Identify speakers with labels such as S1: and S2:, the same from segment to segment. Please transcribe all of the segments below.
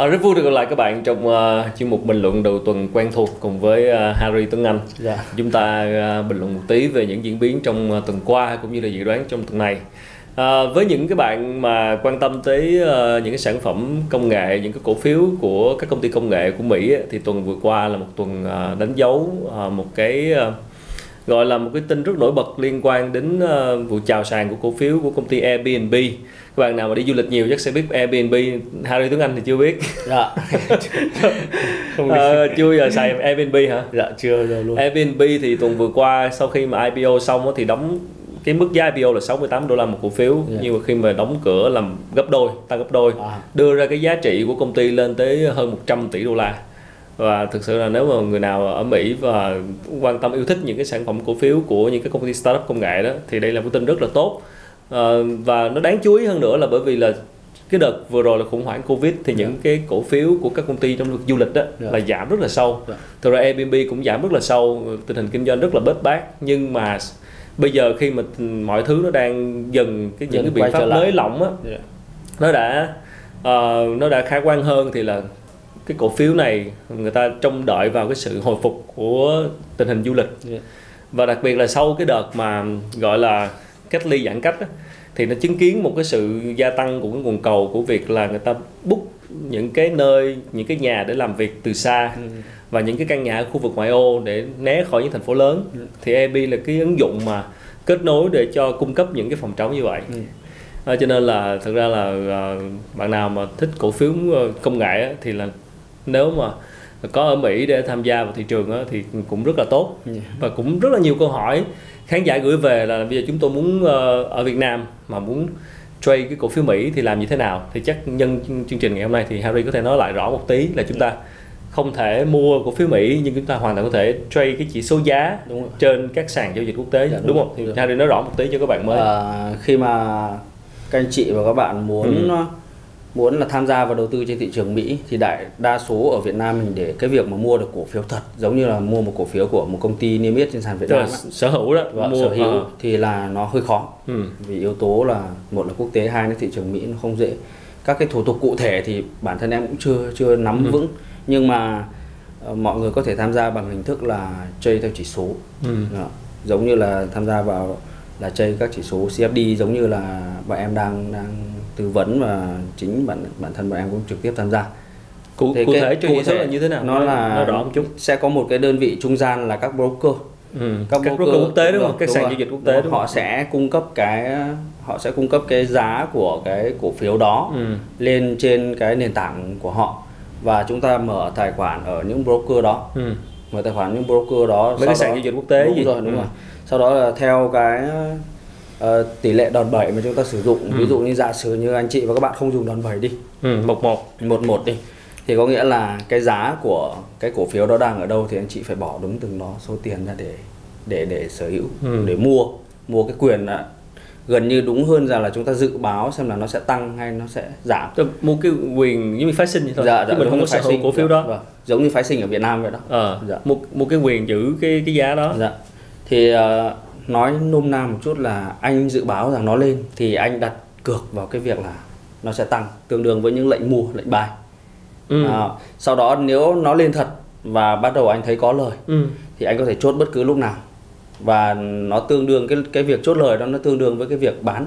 S1: À, rất vui được gặp lại các bạn trong uh, chuyên mục bình luận đầu tuần quen thuộc cùng với uh, Harry Tuấn Anh.
S2: Dạ.
S1: Chúng ta uh, bình luận một tí về những diễn biến trong uh, tuần qua cũng như là dự đoán trong tuần này. À, với những cái bạn mà quan tâm tới uh, những cái sản phẩm công nghệ, những cái cổ phiếu của các công ty công nghệ của Mỹ ấy, thì tuần vừa qua là một tuần uh, đánh dấu uh, một cái uh, gọi là một cái tin rất nổi bật liên quan đến uh, vụ chào sàn của cổ phiếu của công ty Airbnb. Các bạn nào mà đi du lịch nhiều chắc sẽ biết Airbnb Harry Tuấn Anh thì chưa biết.
S2: Dạ.
S1: Không biết. Ờ, chưa giờ xài Airbnb hả?
S2: Dạ chưa rồi luôn.
S1: Airbnb thì tuần vừa qua sau khi mà IPO xong á thì đóng cái mức giá IPO là 68 đô la một cổ phiếu.
S2: Dạ.
S1: nhưng mà khi mà đóng cửa làm gấp đôi tăng gấp đôi
S2: à,
S1: đưa ra cái giá trị của công ty lên tới hơn 100 tỷ đô la và thực sự là nếu mà người nào ở Mỹ và quan tâm yêu thích những cái sản phẩm cổ phiếu của những cái công ty startup công nghệ đó thì đây là một tin rất là tốt Ờ, và nó đáng chú ý hơn nữa là bởi vì là cái đợt vừa rồi là khủng hoảng covid thì những cái cổ phiếu của các công ty trong lĩnh du lịch đó
S2: Dạ.
S1: là giảm rất là sâu
S2: Dạ.
S1: thực ra Airbnb cũng giảm rất là sâu tình hình kinh doanh rất là bết bát nhưng mà bây giờ khi mà mọi thứ nó đang dần cái những
S2: Dần
S1: cái biện pháp nới lỏng á
S2: dạ.
S1: nó đã ờ, nó đã khả quan hơn thì là cái cổ phiếu này người ta trông đợi vào cái sự hồi phục của tình hình du lịch
S2: Dạ.
S1: và đặc biệt là sau cái đợt mà gọi là cách ly giãn cách á, thì nó chứng kiến một cái sự gia tăng của cái nguồn cầu của việc là người ta book những cái nơi những cái nhà để làm việc từ xa
S2: Ừ.
S1: và những cái căn nhà ở khu vực ngoại ô để né khỏi những thành phố lớn
S2: Ừ.
S1: thì Airbnb là cái ứng dụng mà kết nối để cho cung cấp những cái phòng trống như vậy
S2: Ừ.
S1: À, cho nên là thực ra là à, bạn nào mà thích cổ phiếu ờ, công nghệ á, thì là nếu mà có ở Mỹ để tham gia vào thị trường á, thì cũng rất là tốt
S2: Dạ.
S1: và cũng rất là nhiều câu hỏi khán giả gửi về là bây giờ chúng tôi muốn ờ, ở Việt Nam mà muốn trade cái cổ phiếu Mỹ thì làm như thế nào thì chắc nhân chương trình ngày hôm nay thì Harry có thể nói lại rõ một tí là chúng ta không thể mua cổ phiếu Mỹ nhưng chúng ta hoàn toàn có thể trade cái chỉ số giá
S2: đúng rồi
S1: trên các sàn giao dịch quốc tế
S2: Dạ,
S1: đúng,
S2: đúng
S1: không? Thì
S2: rồi.
S1: Harry nói rõ một tí cho các bạn mới.
S2: à, khi mà các anh chị và các bạn muốn
S1: Ừ.
S2: muốn là tham gia vào đầu tư trên thị trường Mỹ thì đại đa số ở Việt Nam mình để cái việc mà mua được cổ phiếu thật giống như là mua một cổ phiếu của một công ty niêm yết trên sàn Việt Nam
S1: sở hữu đó,
S2: và
S1: mua
S2: sở hữu
S1: ờ,
S2: thì là nó hơi khó
S1: ừ.
S2: vì yếu tố là một là quốc tế hai là thị trường Mỹ nó không dễ các cái thủ tục cụ thể thì bản thân em cũng chưa chưa nắm
S1: Ừ.
S2: vững nhưng mà ờ, mọi người có thể tham gia bằng hình thức là chơi theo chỉ số
S1: Ừ.
S2: Đó. giống như là tham gia vào là chơi các chỉ số CFD giống như là bọn em đang đang tư vấn và chính bản bản thân bọn em cũng trực tiếp tham gia
S1: Cụ,
S2: Thì
S1: cụ
S2: cái-
S1: thể
S2: cụ thể
S1: là như thế nào?
S2: nó là
S1: nói rõ một chút.
S2: sẽ có một cái đơn vị trung gian là các broker
S1: Ừ. Các, broker quốc tế đúng không? Các
S2: đúng
S1: sàn giao dịch quốc tế đúng
S2: họ
S1: không?
S2: sẽ cung cấp cái họ sẽ cung cấp cái giá của cái cổ phiếu đó
S1: Ừ.
S2: lên trên cái nền tảng của họ và chúng ta mở tài khoản ở những broker đó
S1: Ừ.
S2: mở tài khoản những broker đó
S1: Mấy cái sàn giao dịch quốc tế
S2: đúng
S1: gì?
S2: rồi đúng
S1: Ừ.
S2: rồi sau đó là theo cái ờ, tỷ lệ đòn bẩy mà chúng ta sử dụng
S1: Ừ.
S2: ví dụ như giả sử như anh chị và các bạn không dùng đòn bẩy đi
S1: Ừ. Một một.
S2: một một đi thì có nghĩa là cái giá của cái cổ phiếu đó đang ở đâu thì anh chị phải bỏ đúng từng đó số tiền ra để để để sở hữu
S1: Ừ.
S2: để mua mua cái quyền là gần như đúng hơn ra là chúng ta dự báo xem là nó sẽ tăng hay nó sẽ giảm
S1: Tôi mua cái quyền giống như phái sinh vậy thôi.
S2: dạ,
S1: Chứ mình không có sở hữu cổ phiếu
S2: Dạ,
S1: đó.
S2: vâng. giống như phái sinh ở Việt Nam vậy đó
S1: Ờ.
S2: Dạ.
S1: Mua mua cái quyền giữ cái cái giá đó.
S2: Dạ. Thì ờ, nói nôm na một chút là anh dự báo rằng nó lên thì anh đặt cược vào cái việc là nó sẽ tăng tương đương với những lệnh mua, lệnh buy.
S1: Ừ.
S2: À, sau đó nếu nó lên thật và bắt đầu anh thấy có lời
S1: Ừ.
S2: thì anh có thể chốt bất cứ lúc nào. Và nó tương đương cái cái việc chốt lời đó nó tương đương với cái việc bán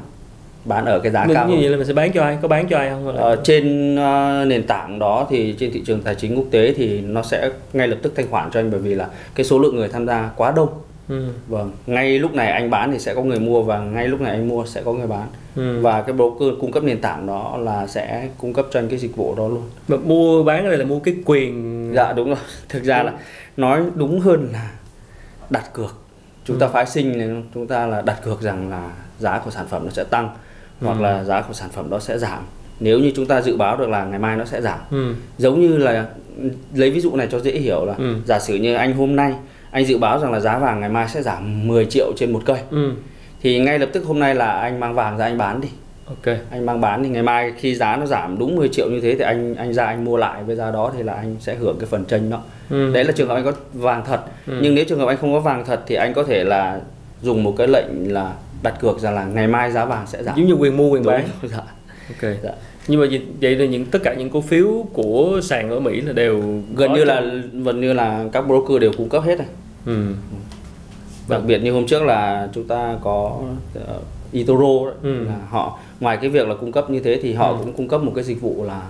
S2: bán ở cái giá
S1: Mình
S2: cao.
S1: như
S2: hơn.
S1: vậy là mình sẽ bán cho ai? Có bán cho ai không? Là-
S2: Ờ, trên ờ, nền tảng đó thì trên thị trường tài chính quốc tế thì nó sẽ ngay lập tức thanh khoản cho anh bởi vì là cái số lượng người tham gia quá đông.
S1: Ừ.
S2: Vâng, ngay lúc này anh bán thì sẽ có người mua và ngay lúc này anh mua sẽ có người bán.
S1: Ừ.
S2: Và cái broker cung cấp nền tảng đó là sẽ cung cấp cho anh cái dịch vụ đó luôn.
S1: Mà mua bán ở đây là mua cái quyền
S2: Dạ đúng rồi. Thực ra là nói đúng hơn là đặt cược. Chúng ta phái sinh chúng ta là đặt cược rằng là giá của sản phẩm nó sẽ tăng hoặc là giá của sản phẩm đó sẽ giảm. Nếu như chúng ta dự báo được là ngày mai nó sẽ giảm.
S1: Ừ.
S2: Giống như là lấy ví dụ này cho dễ hiểu là
S1: Ừ.
S2: giả sử như anh hôm nay anh dự báo rằng là giá vàng ngày mai sẽ giảm 10 triệu trên một cây
S1: Ừ.
S2: thì ngay lập tức hôm nay là anh mang vàng ra anh bán đi
S1: Ok.
S2: anh mang bán thì ngày mai khi giá nó giảm đúng 10 triệu như thế thì anh anh ra anh mua lại với giá đó thì là anh sẽ hưởng cái phần tranh đó
S1: Ừ.
S2: đấy là trường hợp anh có vàng thật
S1: Ừ.
S2: nhưng nếu trường hợp anh không có vàng thật thì anh có thể là dùng một cái lệnh là đặt cược rằng là ngày mai giá vàng sẽ giảm
S1: Giống như quyền mua quyền bán.
S2: dạ.
S1: Ok.
S2: Dạ.
S1: Nhưng mà vậy là những tất cả những cổ phiếu của sàn ở Mỹ là đều
S2: gần như là gần như là các broker đều cung cấp hết rồi ừ. đặc biệt như hôm trước là chúng ta có uh, eToro ừ. là họ ngoài cái việc là cung cấp như thế thì họ ừ. cũng cung cấp một cái dịch vụ là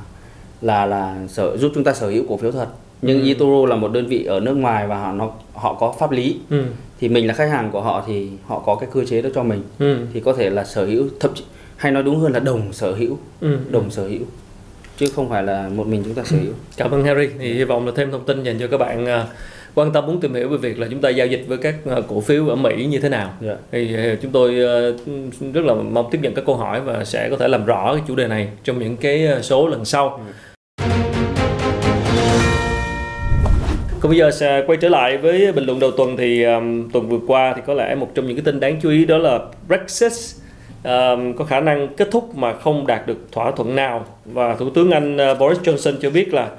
S2: là là sở giúp chúng ta sở hữu cổ phiếu thật nhưng ừ. eToro là một đơn vị ở nước ngoài và họ nó họ có pháp lý ừ. thì mình là khách hàng của họ thì họ có cái cơ chế đó cho mình ừ. thì có thể là sở hữu thậm chí hay nói đúng hơn là đồng sở hữu ừ. đồng sở hữu chứ không phải là một mình chúng ta sở hữu
S1: cảm ơn Harry thì hy vọng là thêm thông tin dành cho các bạn à, quan tâm muốn tìm hiểu về việc là chúng ta giao dịch với các à, cổ phiếu ở Mỹ như thế nào yeah. Dạ. thì à, chúng tôi rất là mong tiếp nhận các câu hỏi và sẽ có thể làm rõ cái chủ đề này trong những cái số lần sau. Ừ. Còn bây giờ sẽ quay trở lại với bình luận đầu tuần thì um, tuần vừa qua thì có lẽ một trong những cái tin đáng chú ý đó là Brexit có khả năng kết thúc mà không đạt được thỏa thuận nào và Thủ tướng Anh uh, Boris Johnson cho biết là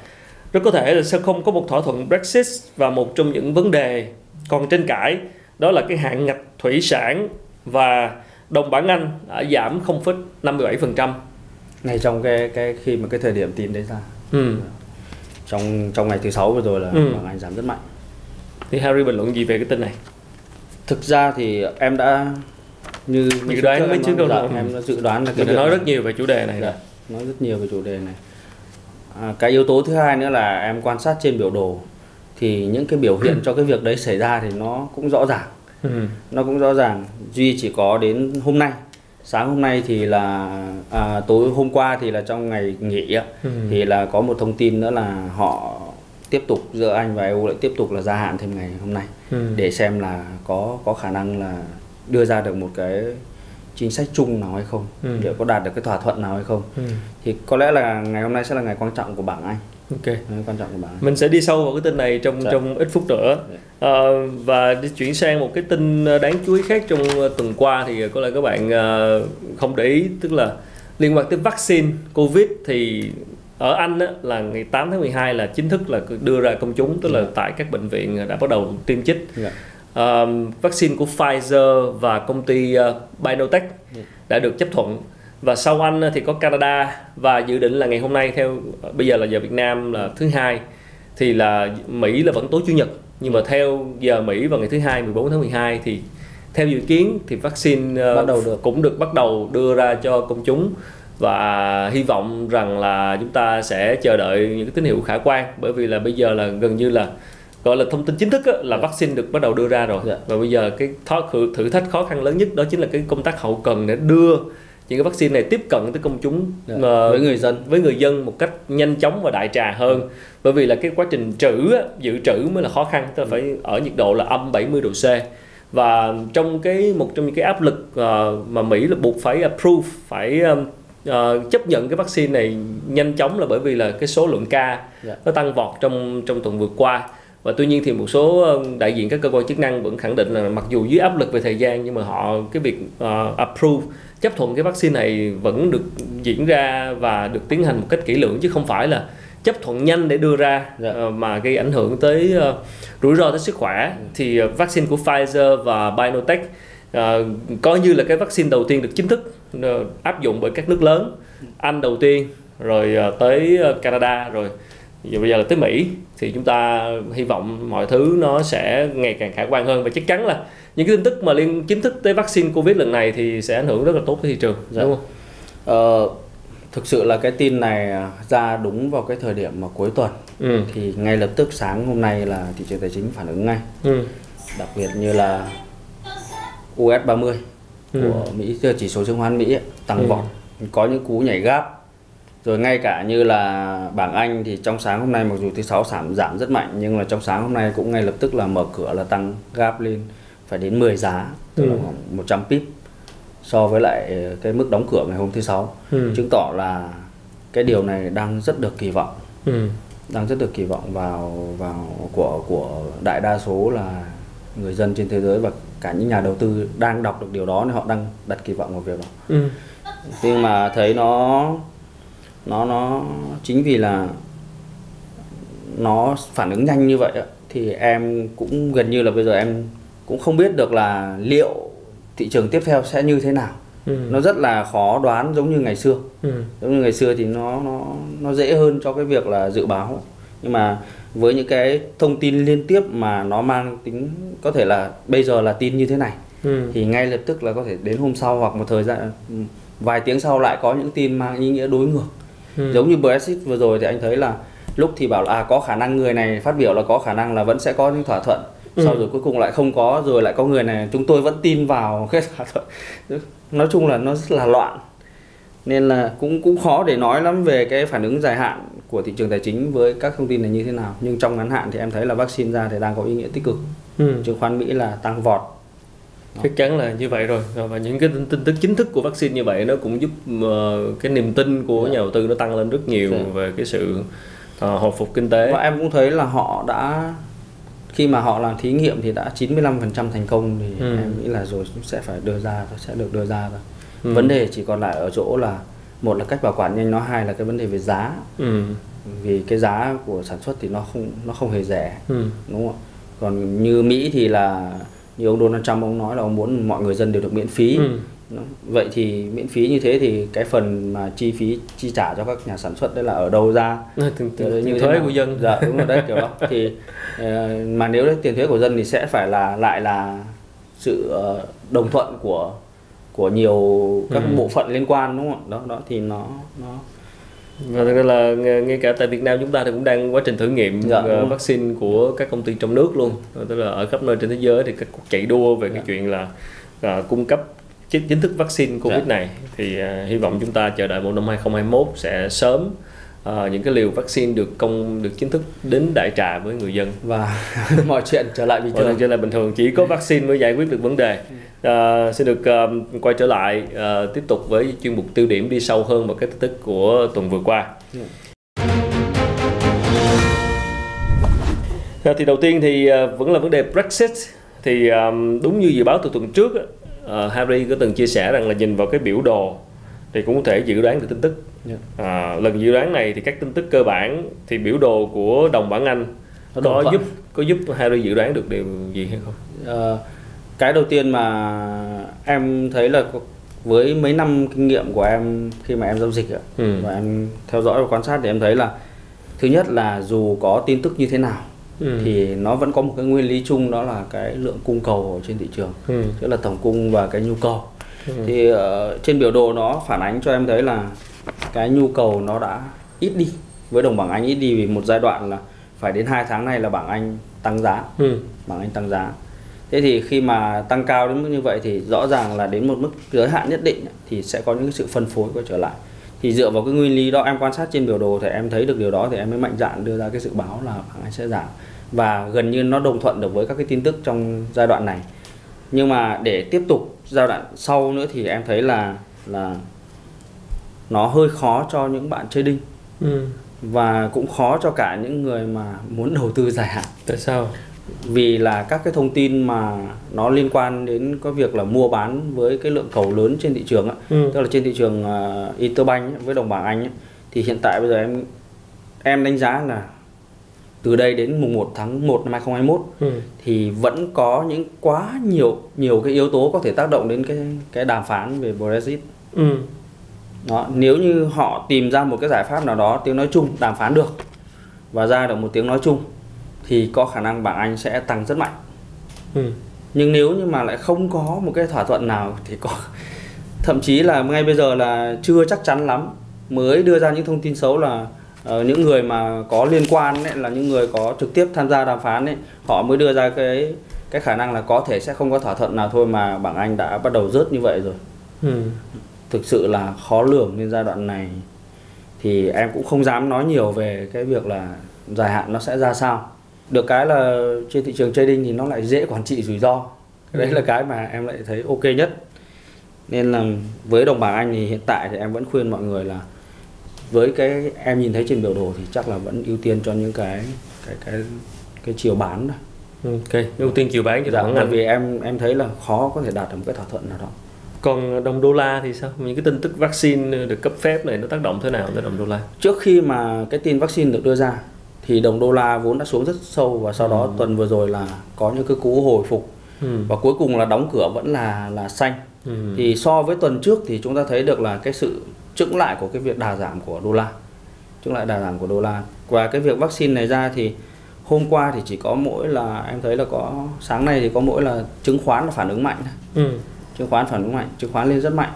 S1: rất có thể là sẽ không có một thỏa thuận Brexit và một trong những vấn đề còn tranh cãi đó là cái hạn ngạch thủy sản và đồng bảng Anh đã giảm 0,57%
S2: ngay trong cái cái khi mà cái thời điểm tin đấy ra. Ừ trong trong ngày thứ sáu vừa rồi là ừ. bảng Anh giảm rất mạnh.
S1: Thì Harry bình luận gì về cái tin này?
S2: Thực ra thì em đã như
S1: dự đoán mấy trước
S2: dạ, em dự đoán là
S1: cái Mình nói rất nhiều về chủ đề này.
S2: Dạ, nói rất nhiều về chủ đề này. À, cái yếu tố thứ hai nữa là em quan sát trên biểu đồ thì những cái biểu hiện cho cái việc đấy xảy ra thì nó cũng rõ ràng. Ừ. Nó cũng rõ ràng. Duy chỉ có đến hôm nay sáng hôm nay thì là à, tối hôm qua thì là trong ngày nghỉ ừ. thì là có một thông tin nữa là họ tiếp tục giữa Anh và EU lại tiếp tục là gia hạn thêm ngày hôm nay ừ. để xem là có có khả năng là đưa ra được một cái chính sách chung nào hay không ừ. để có đạt được cái thỏa thuận nào hay không ừ. thì có lẽ là ngày hôm nay sẽ là ngày quan trọng của bảng Anh
S1: ok quan trọng của bạn mình sẽ đi sâu vào cái tin này trong dạ. trong ít phút nữa à, và đi chuyển sang một cái tin đáng chú ý khác trong tuần qua thì có lẽ các bạn ờ, không để ý tức là liên quan tới vaccine covid thì ở Anh á, là ngày 8 tháng 12 là chính thức là đưa ra công chúng tức là yeah. Dạ. tại các bệnh viện đã bắt đầu tiêm chích yeah. Uh, vaccine của Pfizer và công ty uh, BioNTech yeah. đã được chấp thuận. Và sau Anh thì có Canada. Và dự định là ngày hôm nay theo bây giờ là giờ Việt Nam là thứ hai thì là Mỹ là vẫn tối chủ nhật. Nhưng mà theo giờ Mỹ vào ngày thứ hai 14 tháng 12 thì theo dự kiến thì vaccine
S2: ờ, bắt đầu được.
S1: cũng được bắt đầu đưa ra cho công chúng. Và hy vọng rằng là chúng ta sẽ chờ đợi những cái tín hiệu khả quan. Bởi vì là bây giờ là gần như là gọi là thông tin chính thức á, là vaccine được bắt đầu đưa ra rồi yeah. Dạ. và bây giờ cái thử thách khó khăn lớn nhất đó chính là cái công tác hậu cần để đưa những cái vaccine này tiếp cận tới công chúng
S2: yeah, dạ, uh, với người dân
S1: với người dân một cách nhanh chóng và đại trà hơn bởi vì là cái quá trình trữ dự trữ mới là khó khăn tức là phải ở nhiệt độ là âm 70 độ C và trong cái một trong những cái áp lực uh, mà Mỹ là buộc phải approve phải uh, chấp nhận cái vaccine này nhanh chóng là bởi vì là cái số lượng ca yeah. Dạ. nó tăng vọt trong trong tuần vừa qua và tuy nhiên thì một số đại diện các cơ quan chức năng vẫn khẳng định là mặc dù dưới áp lực về thời gian nhưng mà họ cái việc uh, approve chấp thuận cái vaccine này vẫn được diễn ra và được tiến hành một cách kỹ lưỡng chứ không phải là chấp thuận nhanh để đưa ra dạ. uh, mà gây ảnh hưởng tới uh, rủi ro tới sức khỏe ừ. thì uh, vaccine của Pfizer và BioNTech uh, coi như là cái vaccine đầu tiên được chính thức uh, áp dụng bởi các nước lớn Anh đầu tiên rồi uh, tới Canada rồi giờ bây giờ là tới Mỹ thì chúng ta hy vọng mọi thứ nó sẽ ngày càng khả quan hơn và chắc chắn là những cái tin tức mà liên chính thức tới vaccine covid lần này thì sẽ ảnh hưởng rất là tốt tới thị trường dạ. đúng không?
S2: Ờ, thực sự là cái tin này ra đúng vào cái thời điểm mà cuối tuần ừ. thì ngay lập tức sáng hôm nay là thị trường tài chính phản ứng ngay ừ. đặc biệt như là US 30 ừ. của Mỹ chỉ số chứng khoán Mỹ tăng ừ. vọt có những cú nhảy gáp rồi ngay cả như là bảng Anh thì trong sáng hôm nay mặc dù thứ sáu giảm giảm rất mạnh nhưng là trong sáng hôm nay cũng ngay lập tức là mở cửa là tăng gap lên phải đến 10 giá tức ừ. là khoảng 100 pip so với lại cái mức đóng cửa ngày hôm thứ sáu ừ. chứng tỏ là cái điều này đang rất được kỳ vọng ừ. đang rất được kỳ vọng vào vào của của đại đa số là người dân trên thế giới và cả những nhà đầu tư đang đọc được điều đó nên họ đang đặt kỳ vọng vào việc đó ừ. nhưng mà thấy nó nó nó chính vì là nó phản ứng nhanh như vậy thì em cũng gần như là bây giờ em cũng không biết được là liệu thị trường tiếp theo sẽ như thế nào ừ. nó rất là khó đoán giống như ngày xưa ừ. giống như ngày xưa thì nó nó nó dễ hơn cho cái việc là dự báo nhưng mà với những cái thông tin liên tiếp mà nó mang tính có thể là bây giờ là tin như thế này ừ. thì ngay lập tức là có thể đến hôm sau hoặc một thời gian vài tiếng sau lại có những tin mang ý nghĩa đối ngược ừ. giống như Brexit vừa rồi thì anh thấy là lúc thì bảo là à, có khả năng người này phát biểu là có khả năng là vẫn sẽ có những thỏa thuận ừ. sau rồi cuối cùng lại không có rồi lại có người này chúng tôi vẫn tin vào cái thỏa thuận nói chung là nó rất là loạn nên là cũng cũng khó để nói lắm về cái phản ứng dài hạn của thị trường tài chính với các thông tin này như thế nào nhưng trong ngắn hạn thì em thấy là vaccine ra thì đang có ý nghĩa tích cực ừ. chứng khoán Mỹ là tăng vọt
S1: chắc chắn là như vậy rồi và những cái tin, tin tức chính thức của vaccine như vậy nó cũng giúp uh, cái niềm tin của yeah. Dạ. nhà đầu tư nó tăng lên rất nhiều yeah. Dạ. về cái sự uh, hồi phục kinh tế
S2: và em cũng thấy là họ đã khi mà họ làm thí nghiệm thì đã 95% thành công thì ừ. em nghĩ là rồi sẽ phải đưa ra sẽ được đưa ra rồi ừ. vấn đề chỉ còn lại ở chỗ là một là cách bảo quản nhanh nó hai là cái vấn đề về giá ừ. vì cái giá của sản xuất thì nó không nó không hề rẻ ừ. đúng không còn như Mỹ thì là như ông Donald Trump ông nói là ông muốn mọi người dân đều được miễn phí. Ừ. vậy thì miễn phí như thế thì cái phần mà chi phí chi trả cho các nhà sản xuất đấy là ở đâu ra?
S1: Tiền, tiền, như thuế của dân.
S2: Dạ đúng rồi đấy kiểu đó. Thì ờ, mà nếu đấy tiền thuế của dân thì sẽ phải là lại là sự ờ, đồng thuận của của nhiều các ừ. bộ phận liên quan đúng không đó đó thì nó nó
S1: và thực ra là ngay cả tại Việt Nam chúng ta thì cũng đang quá trình thử nghiệm dạ, uh, vaccine của các công ty trong nước luôn. Tức là ở khắp nơi trên thế giới thì các cuộc chạy đua về dạ. cái chuyện là uh, cung cấp chính, chính thức vaccine covid dạ. này thì uh, hy vọng chúng ta chờ đợi một năm 2021 sẽ sớm uh, những cái liều vaccine được công được chính thức đến đại trà với người dân.
S2: Và mọi chuyện trở lại bình thường.
S1: trở lại bình thường chỉ có vaccine mới giải quyết được vấn đề uh, xin được uh, quay trở lại uh, tiếp tục với chuyên mục tiêu điểm đi sâu hơn vào các tin tức của tuần vừa qua yeah. thì đầu tiên thì vẫn là vấn đề Brexit thì đúng như dự báo từ tuần trước Harry có từng chia sẻ rằng là nhìn vào cái biểu đồ thì cũng có thể dự đoán được tin tức yeah. à, lần dự đoán này thì các tin tức cơ bản thì biểu đồ của đồng bảng Anh có giúp có giúp Harry dự đoán được điều gì hay không?
S2: À, cái đầu tiên mà em thấy là với mấy năm kinh nghiệm của em khi mà em giao dịch ừ. và em theo dõi và quan sát thì em thấy là thứ nhất là dù có tin tức như thế nào ừ. thì nó vẫn có một cái nguyên lý chung đó là cái lượng cung cầu ở trên thị trường ừ. tức là tổng cung và cái nhu cầu ừ. thì uh, trên biểu đồ nó phản ánh cho em thấy là cái nhu cầu nó đã ít đi với đồng bảng Anh ít đi vì một giai đoạn là phải đến hai tháng này là bảng Anh tăng giá ừ. bảng Anh tăng giá thế thì khi mà tăng cao đến mức như vậy thì rõ ràng là đến một mức giới hạn nhất định thì sẽ có những sự phân phối quay trở lại. Thì dựa vào cái nguyên lý đó em quan sát trên biểu đồ thì em thấy được điều đó thì em mới mạnh dạn đưa ra cái dự báo là bảng Anh sẽ giảm. Và gần như nó đồng thuận được với các cái tin tức trong giai đoạn này. Nhưng mà để tiếp tục giai đoạn sau nữa thì em thấy là là nó hơi khó cho những bạn trading. Ừ. và cũng khó cho cả những người mà muốn đầu tư dài hạn.
S1: Tại sao
S2: vì là các cái thông tin mà nó liên quan đến có việc là mua bán với cái lượng cầu lớn trên thị trường á, ừ. tức là trên thị trường uh, Interbank với đồng bảng Anh ấy, thì hiện tại bây giờ em em đánh giá là từ đây đến mùng 1 tháng 1 năm 2021 ừ. thì vẫn có những quá nhiều nhiều cái yếu tố có thể tác động đến cái cái đàm phán về Brexit. Ừ. Đó, nếu như họ tìm ra một cái giải pháp nào đó tiếng nói chung đàm phán được và ra được một tiếng nói chung thì có khả năng bảng Anh sẽ tăng rất mạnh. Ừ. Nhưng nếu như mà lại không có một cái thỏa thuận nào thì có thậm chí là ngay bây giờ là chưa chắc chắn lắm mới đưa ra những thông tin xấu là uh, những người mà có liên quan ấy, là những người có trực tiếp tham gia đàm phán ấy, họ mới đưa ra cái cái khả năng là có thể sẽ không có thỏa thuận nào thôi mà bảng Anh đã bắt đầu rớt như vậy rồi. Ừ. Thực sự là khó lường nên giai đoạn này thì em cũng không dám nói nhiều về cái việc là dài hạn nó sẽ ra sao được cái là trên thị trường trading thì nó lại dễ quản trị rủi ro đấy là cái mà em lại thấy ok nhất nên là với đồng bảng anh thì hiện tại thì em vẫn khuyên mọi người là với cái em nhìn thấy trên biểu đồ thì chắc là vẫn ưu tiên cho những cái cái cái cái chiều bán đó.
S1: Ok, ưu tiên chiều bán cho
S2: dạ, bởi vì em em thấy là khó có thể đạt được một cái thỏa thuận nào đó.
S1: Còn đồng đô la thì sao? Những cái tin tức vaccine được cấp phép này nó tác động thế nào tới đồng đô la?
S2: Trước khi mà cái tin vaccine được đưa ra thì đồng đô la vốn đã xuống rất sâu và sau đó ừ. tuần vừa rồi là có những cái cú hồi phục ừ. và cuối cùng là đóng cửa vẫn là là xanh ừ. thì so với tuần trước thì chúng ta thấy được là cái sự chững lại của cái việc đà giảm của đô la chững lại đà giảm của đô la và cái việc vaccine này ra thì hôm qua thì chỉ có mỗi là em thấy là có sáng nay thì có mỗi là chứng khoán là phản ứng mạnh ừ. chứng khoán phản ứng mạnh chứng khoán lên rất mạnh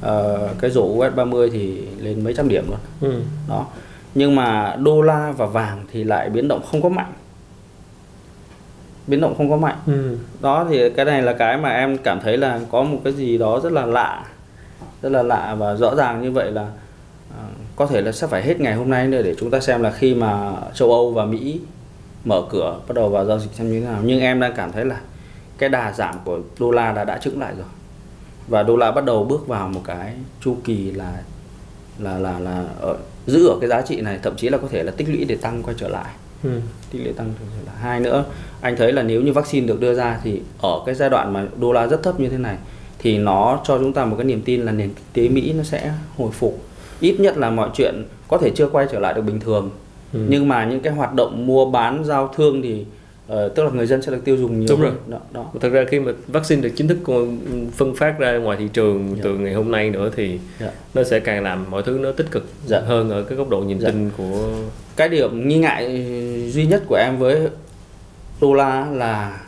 S2: ờ, cái rổ US 30 thì lên mấy trăm điểm luôn ừ. đó nhưng mà đô la và vàng thì lại biến động không có mạnh. Biến động không có mạnh. Ừ. đó thì cái này là cái mà em cảm thấy là có một cái gì đó rất là lạ rất là lạ và rõ ràng như vậy là uh, có thể là sẽ phải hết ngày hôm nay nữa để chúng ta xem là khi mà châu Âu và Mỹ mở cửa bắt đầu vào giao dịch xem như thế nào. Nhưng em đang cảm thấy là cái đà giảm của đô la đã đã chững lại rồi. Và đô la bắt đầu bước vào một cái chu kỳ là là là là ở, giữ ở cái giá trị này thậm chí là có thể là tích lũy để tăng quay trở lại ừ. tích lũy tăng trở lại hai nữa anh thấy là nếu như vaccine được đưa ra thì ở cái giai đoạn mà đô la rất thấp như thế này thì nó cho chúng ta một cái niềm tin là nền kinh tế Mỹ nó sẽ hồi phục ít nhất là mọi chuyện có thể chưa quay trở lại được bình thường ừ. nhưng mà những cái hoạt động mua bán giao thương thì uh, tức là người dân sẽ được tiêu dùng nhiều
S1: đúng rồi đó, đó. thật ra khi mà vaccine được chính thức phân phát ra ngoài thị trường dạ. từ ngày hôm nay nữa thì dạ. nó sẽ càng làm mọi thứ nó tích cực dạ. hơn ở cái góc độ nhìn dạ. tin của
S2: cái điểm nghi ngại duy nhất của em với đô la là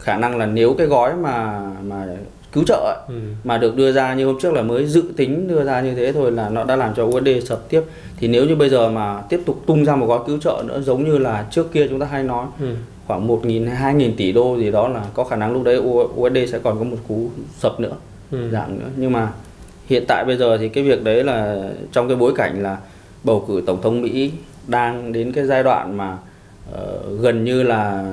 S2: khả năng là nếu cái gói mà mà cứu trợ ấy, ừ. mà được đưa ra như hôm trước là mới dự tính đưa ra như thế thôi là nó đã làm cho USD sập tiếp thì nếu như bây giờ mà tiếp tục tung ra một gói cứu trợ nữa giống như là trước kia chúng ta hay nói ừ. khoảng 1.000 hay 2.000 tỷ đô gì đó là có khả năng lúc đấy USD sẽ còn có một cú sập nữa ừ. giảm nữa nhưng mà hiện tại bây giờ thì cái việc đấy là trong cái bối cảnh là bầu cử tổng thống Mỹ đang đến cái giai đoạn mà uh, gần như là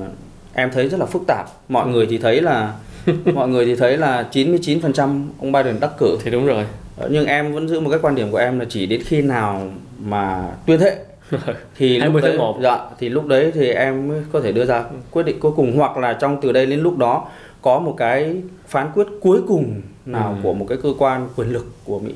S2: em thấy rất là phức tạp mọi ừ. người thì thấy là mọi người thì thấy là 99% ông Biden đắc cử.
S1: Thì đúng rồi.
S2: Ờ, nhưng em vẫn giữ một cái quan điểm của em là chỉ đến khi nào mà tuyên thệ
S1: thì 20 tháng 1
S2: dạ thì lúc đấy thì em mới có thể đưa ra quyết định cuối cùng hoặc là trong từ đây đến lúc đó có một cái phán quyết cuối cùng nào ừ. của một cái cơ quan quyền lực của Mỹ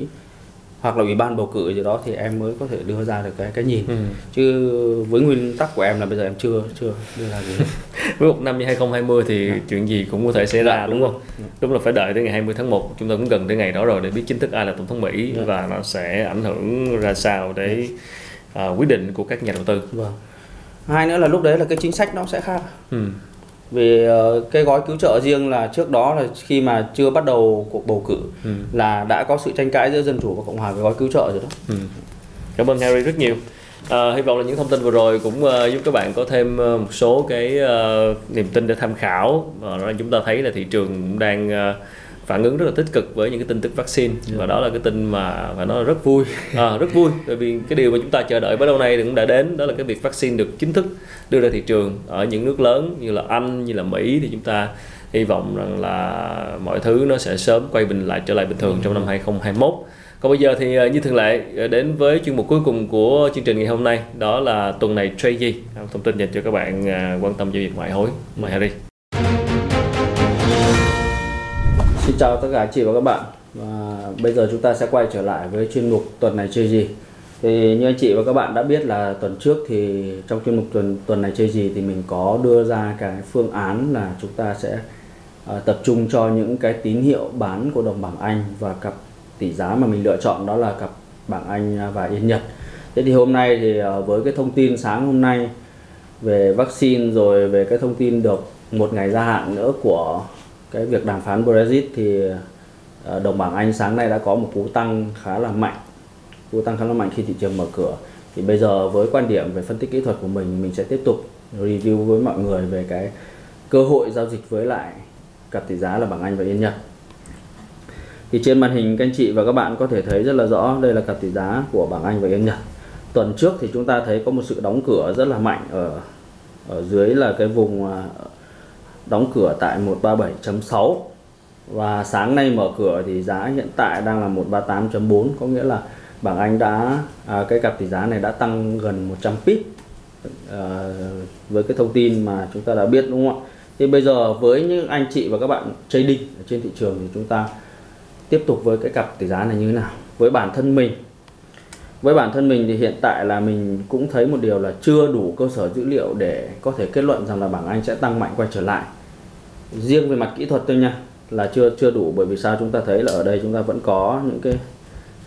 S2: hoặc là ủy ban bầu cử gì đó thì em mới có thể đưa ra được cái cái nhìn ừ. chứ với nguyên tắc của em là bây giờ em chưa chưa đưa ra gì
S1: với một năm như 2020 thì à. chuyện gì cũng có thể xảy ra đúng không à. đúng là phải đợi tới ngày 20 tháng 1 chúng ta cũng gần tới ngày đó rồi để biết chính thức ai là tổng thống Mỹ à. và nó sẽ ảnh hưởng ra sao để uh, quyết định của các nhà đầu tư
S2: vâng hai nữa là lúc đấy là cái chính sách nó sẽ khác ừ vì uh, cái gói cứu trợ riêng là trước đó là khi mà chưa bắt đầu cuộc bầu cử ừ. là đã có sự tranh cãi giữa dân chủ và cộng hòa về gói cứu trợ rồi đó. Ừ.
S1: Cảm ơn Harry rất nhiều. À, hy vọng là những thông tin vừa rồi cũng uh, giúp các bạn có thêm uh, một số cái uh, niềm tin để tham khảo và chúng ta thấy là thị trường cũng đang uh, phản ứng rất là tích cực với những cái tin tức vaccine. Yeah. Dạ. và đó là cái tin mà phải nói rất vui. À, rất vui bởi vì cái điều mà chúng ta chờ đợi bấy lâu nay cũng đã đến đó là cái việc vaccine được chính thức đưa ra thị trường ở những nước lớn như là Anh như là Mỹ thì chúng ta hy vọng rằng là mọi thứ nó sẽ sớm quay bình lại trở lại bình thường trong năm 2021 còn bây giờ thì à, như thường lệ à, đến với chuyên mục cuối cùng của chương trình ngày hôm nay đó là tuần này trade gì thông tin dành cho các bạn à, quan tâm giao dịch ngoại hối. Mời Harry
S2: Xin chào tất cả anh chị và các bạn và Bây giờ chúng ta sẽ quay trở lại với chuyên mục tuần này chơi gì thì như anh chị và các bạn đã biết là tuần trước thì trong chuyên mục tuần tuần này chơi gì thì mình có đưa ra cái phương án là chúng ta sẽ uh, tập trung cho những cái tín hiệu bán của đồng bảng Anh và cặp tỷ giá mà mình lựa chọn đó là cặp bảng Anh và Yên Nhật. Thế thì hôm nay thì uh, với cái thông tin sáng hôm nay về vaccine rồi về cái thông tin được một ngày gia hạn nữa của cái việc đàm phán Brexit thì à, đồng bảng Anh sáng nay đã có một cú tăng khá là mạnh. Cú tăng khá là mạnh khi thị trường mở cửa. Thì bây giờ với quan điểm về phân tích kỹ thuật của mình mình sẽ tiếp tục review với mọi người về cái cơ hội giao dịch với lại cặp tỷ giá là bảng Anh và Yên Nhật. Thì trên màn hình các anh chị và các bạn có thể thấy rất là rõ đây là cặp tỷ giá của bảng Anh và Yên Nhật. Tuần trước thì chúng ta thấy có một sự đóng cửa rất là mạnh ở ở dưới là cái vùng à, đóng cửa tại 137.6 và sáng nay mở cửa thì giá hiện tại đang là 138.4 có nghĩa là bảng Anh đã à, cái cặp tỷ giá này đã tăng gần 100 pip à, với cái thông tin mà chúng ta đã biết đúng không ạ? Thì bây giờ với những anh chị và các bạn trading ở trên thị trường thì chúng ta tiếp tục với cái cặp tỷ giá này như thế nào? Với bản thân mình với bản thân mình thì hiện tại là mình cũng thấy một điều là chưa đủ cơ sở dữ liệu để có thể kết luận rằng là bảng Anh sẽ tăng mạnh quay trở lại riêng về mặt kỹ thuật thôi nha, là chưa chưa đủ, bởi vì sao chúng ta thấy là ở đây chúng ta vẫn có những cái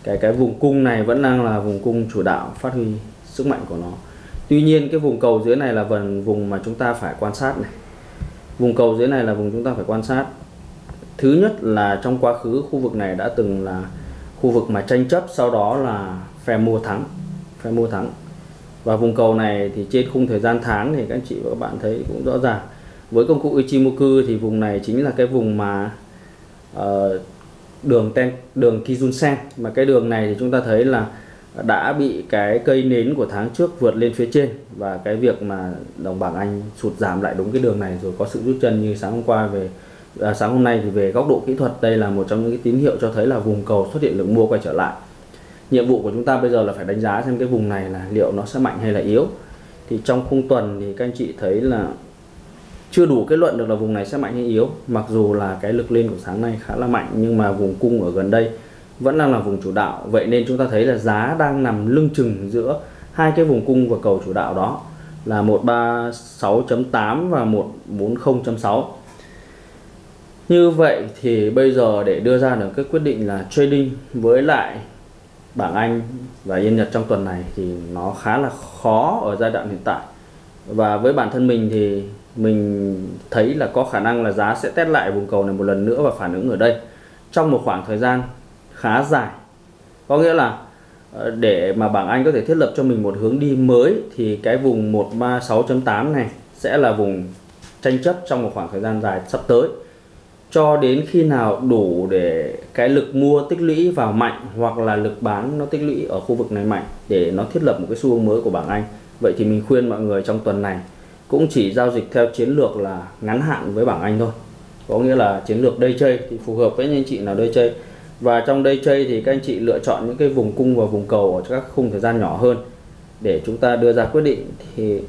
S2: cái cái vùng cung này vẫn đang là vùng cung chủ đạo, phát huy sức mạnh của nó. Tuy nhiên cái vùng cầu dưới này là phần vùng mà chúng ta phải quan sát này. Vùng cầu dưới này là vùng chúng ta phải quan sát. Thứ nhất là trong quá khứ khu vực này đã từng là khu vực mà tranh chấp, sau đó là phe mua thắng, phe mua thắng. Và vùng cầu này thì trên khung thời gian tháng thì các anh chị và các bạn thấy cũng rõ ràng với công cụ Ichimoku thì vùng này chính là cái vùng mà uh, đường ten đường Kijunsen. Mà cái đường này thì chúng ta thấy là đã bị cái cây nến của tháng trước vượt lên phía trên và cái việc mà đồng bảng Anh sụt giảm lại đúng cái đường này rồi có sự rút chân như sáng hôm qua về à, sáng hôm nay thì về góc độ kỹ thuật đây là một trong những cái tín hiệu cho thấy là vùng cầu xuất hiện lượng mua quay trở lại. Nhiệm vụ của chúng ta bây giờ là phải đánh giá xem cái vùng này là liệu nó sẽ mạnh hay là yếu. Thì trong khung tuần thì các anh chị thấy là chưa đủ kết luận được là vùng này sẽ mạnh hay yếu, mặc dù là cái lực lên của sáng nay khá là mạnh, nhưng mà vùng cung ở gần đây vẫn đang là vùng chủ đạo. Vậy nên chúng ta thấy là giá đang nằm lưng chừng giữa hai cái vùng cung và cầu chủ đạo đó, là 136.8 và 140.6 như vậy thì bây giờ để đưa ra được cái quyết định là trading với lại bảng Anh và Yên Nhật trong tuần này thì nó khá là khó ở giai đoạn hiện tại. Và với bản thân mình thì mình thấy là có khả năng là giá sẽ test lại vùng cầu này một lần nữa và phản ứng ở đây. Trong một khoảng thời gian khá dài. Có nghĩa là ờ, để mà bảng Anh có thể thiết lập cho mình một hướng đi mới thì cái vùng 136.8 này sẽ là vùng tranh chấp trong một khoảng thời gian dài sắp tới. Cho đến khi nào đủ để cái lực mua tích lũy vào mạnh hoặc là lực bán nó tích lũy ở khu vực này mạnh để nó thiết lập một cái xu hướng mới của bảng Anh. Vậy thì mình khuyên mọi người trong tuần này cũng chỉ giao dịch theo chiến lược là ngắn hạn với bảng Anh thôi. Có nghĩa là chiến lược day trade thì phù hợp với anh chị nào day trade. Và trong day trade thì các anh chị lựa chọn những cái vùng cung và vùng cầu ở các khung thời gian nhỏ hơn. Để chúng ta đưa ra quyết định thì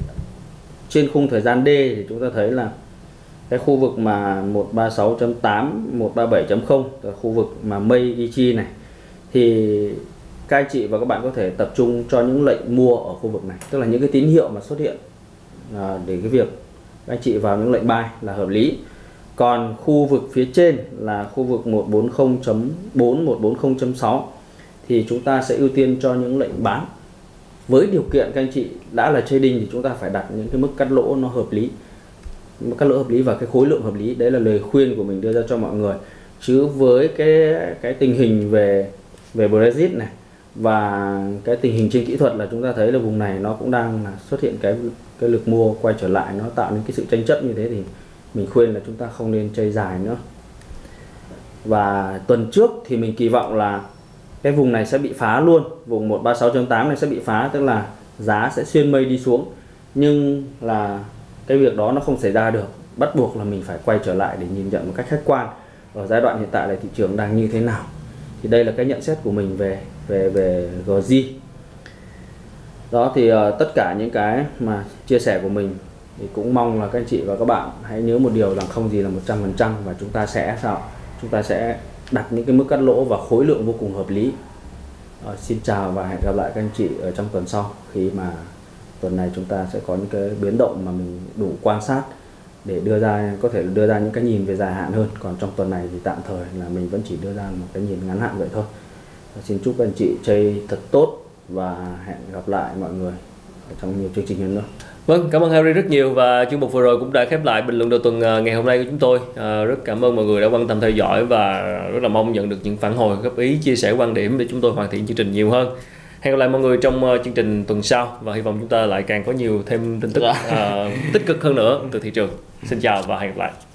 S2: trên khung thời gian D thì chúng ta thấy là cái khu vực mà 136.8 137.0 là khu vực mà mây Ichi này, thì các anh chị và các bạn có thể tập trung cho những lệnh mua ở khu vực này. Tức là những cái tín hiệu mà xuất hiện à, để cái việc các anh chị vào những lệnh buy là hợp lý. Còn khu vực phía trên là khu vực 140.4 140.6 thì chúng ta sẽ ưu tiên cho những lệnh bán. Với điều kiện các anh chị đã là trading thì chúng ta phải đặt những cái mức cắt lỗ nó hợp lý. Cắt lỗ hợp lý và cái khối lượng hợp lý đấy là lời khuyên của mình đưa ra cho mọi người. Chứ với cái cái tình hình về về Brexit này và cái tình hình trên kỹ thuật là chúng ta thấy là vùng này nó cũng đang là xuất hiện cái cái lực mua quay trở lại, nó tạo nên cái sự tranh chấp như thế thì mình khuyên là chúng ta không nên chơi dài nữa. Và tuần trước thì mình kỳ vọng là cái vùng này sẽ bị phá luôn, vùng 136.8 này sẽ bị phá, tức là giá sẽ xuyên mây đi xuống. Nhưng là cái việc đó nó không xảy ra được, bắt buộc là mình phải quay trở lại để nhìn nhận một cách khách quan ở giai đoạn hiện tại là thị trường đang như thế nào. Thì đây là cái nhận xét của mình về về về GZ đó thì uh, tất cả những cái mà chia sẻ của mình thì cũng mong là các anh chị và các bạn hãy nhớ một điều rằng không gì là 100% và chúng ta sẽ sao? Chúng ta sẽ đặt những cái mức cắt lỗ và khối lượng vô cùng hợp lý. Uh, xin chào và hẹn gặp lại các anh chị ở trong tuần sau khi mà tuần này chúng ta sẽ có những cái biến động mà mình đủ quan sát để đưa ra có thể đưa ra những cái nhìn về dài hạn hơn. Còn trong tuần này thì tạm thời là mình vẫn chỉ đưa ra một cái nhìn ngắn hạn vậy thôi xin chúc các anh chị chơi thật tốt và hẹn gặp lại mọi người ở trong nhiều chương trình hơn nữa
S1: Vâng, cảm ơn Harry rất nhiều và chương mục vừa rồi cũng đã khép lại bình luận đầu tuần à, ngày hôm nay của chúng tôi. À, rất cảm ơn mọi người đã quan tâm theo dõi và rất là mong nhận được những phản hồi, góp ý, chia sẻ quan điểm để chúng tôi hoàn thiện chương trình nhiều hơn. Hẹn gặp lại mọi người trong uh, chương trình tuần sau và hy vọng chúng ta lại càng có nhiều thêm tin tức uh, tích cực hơn nữa từ thị trường. Xin chào và hẹn gặp lại.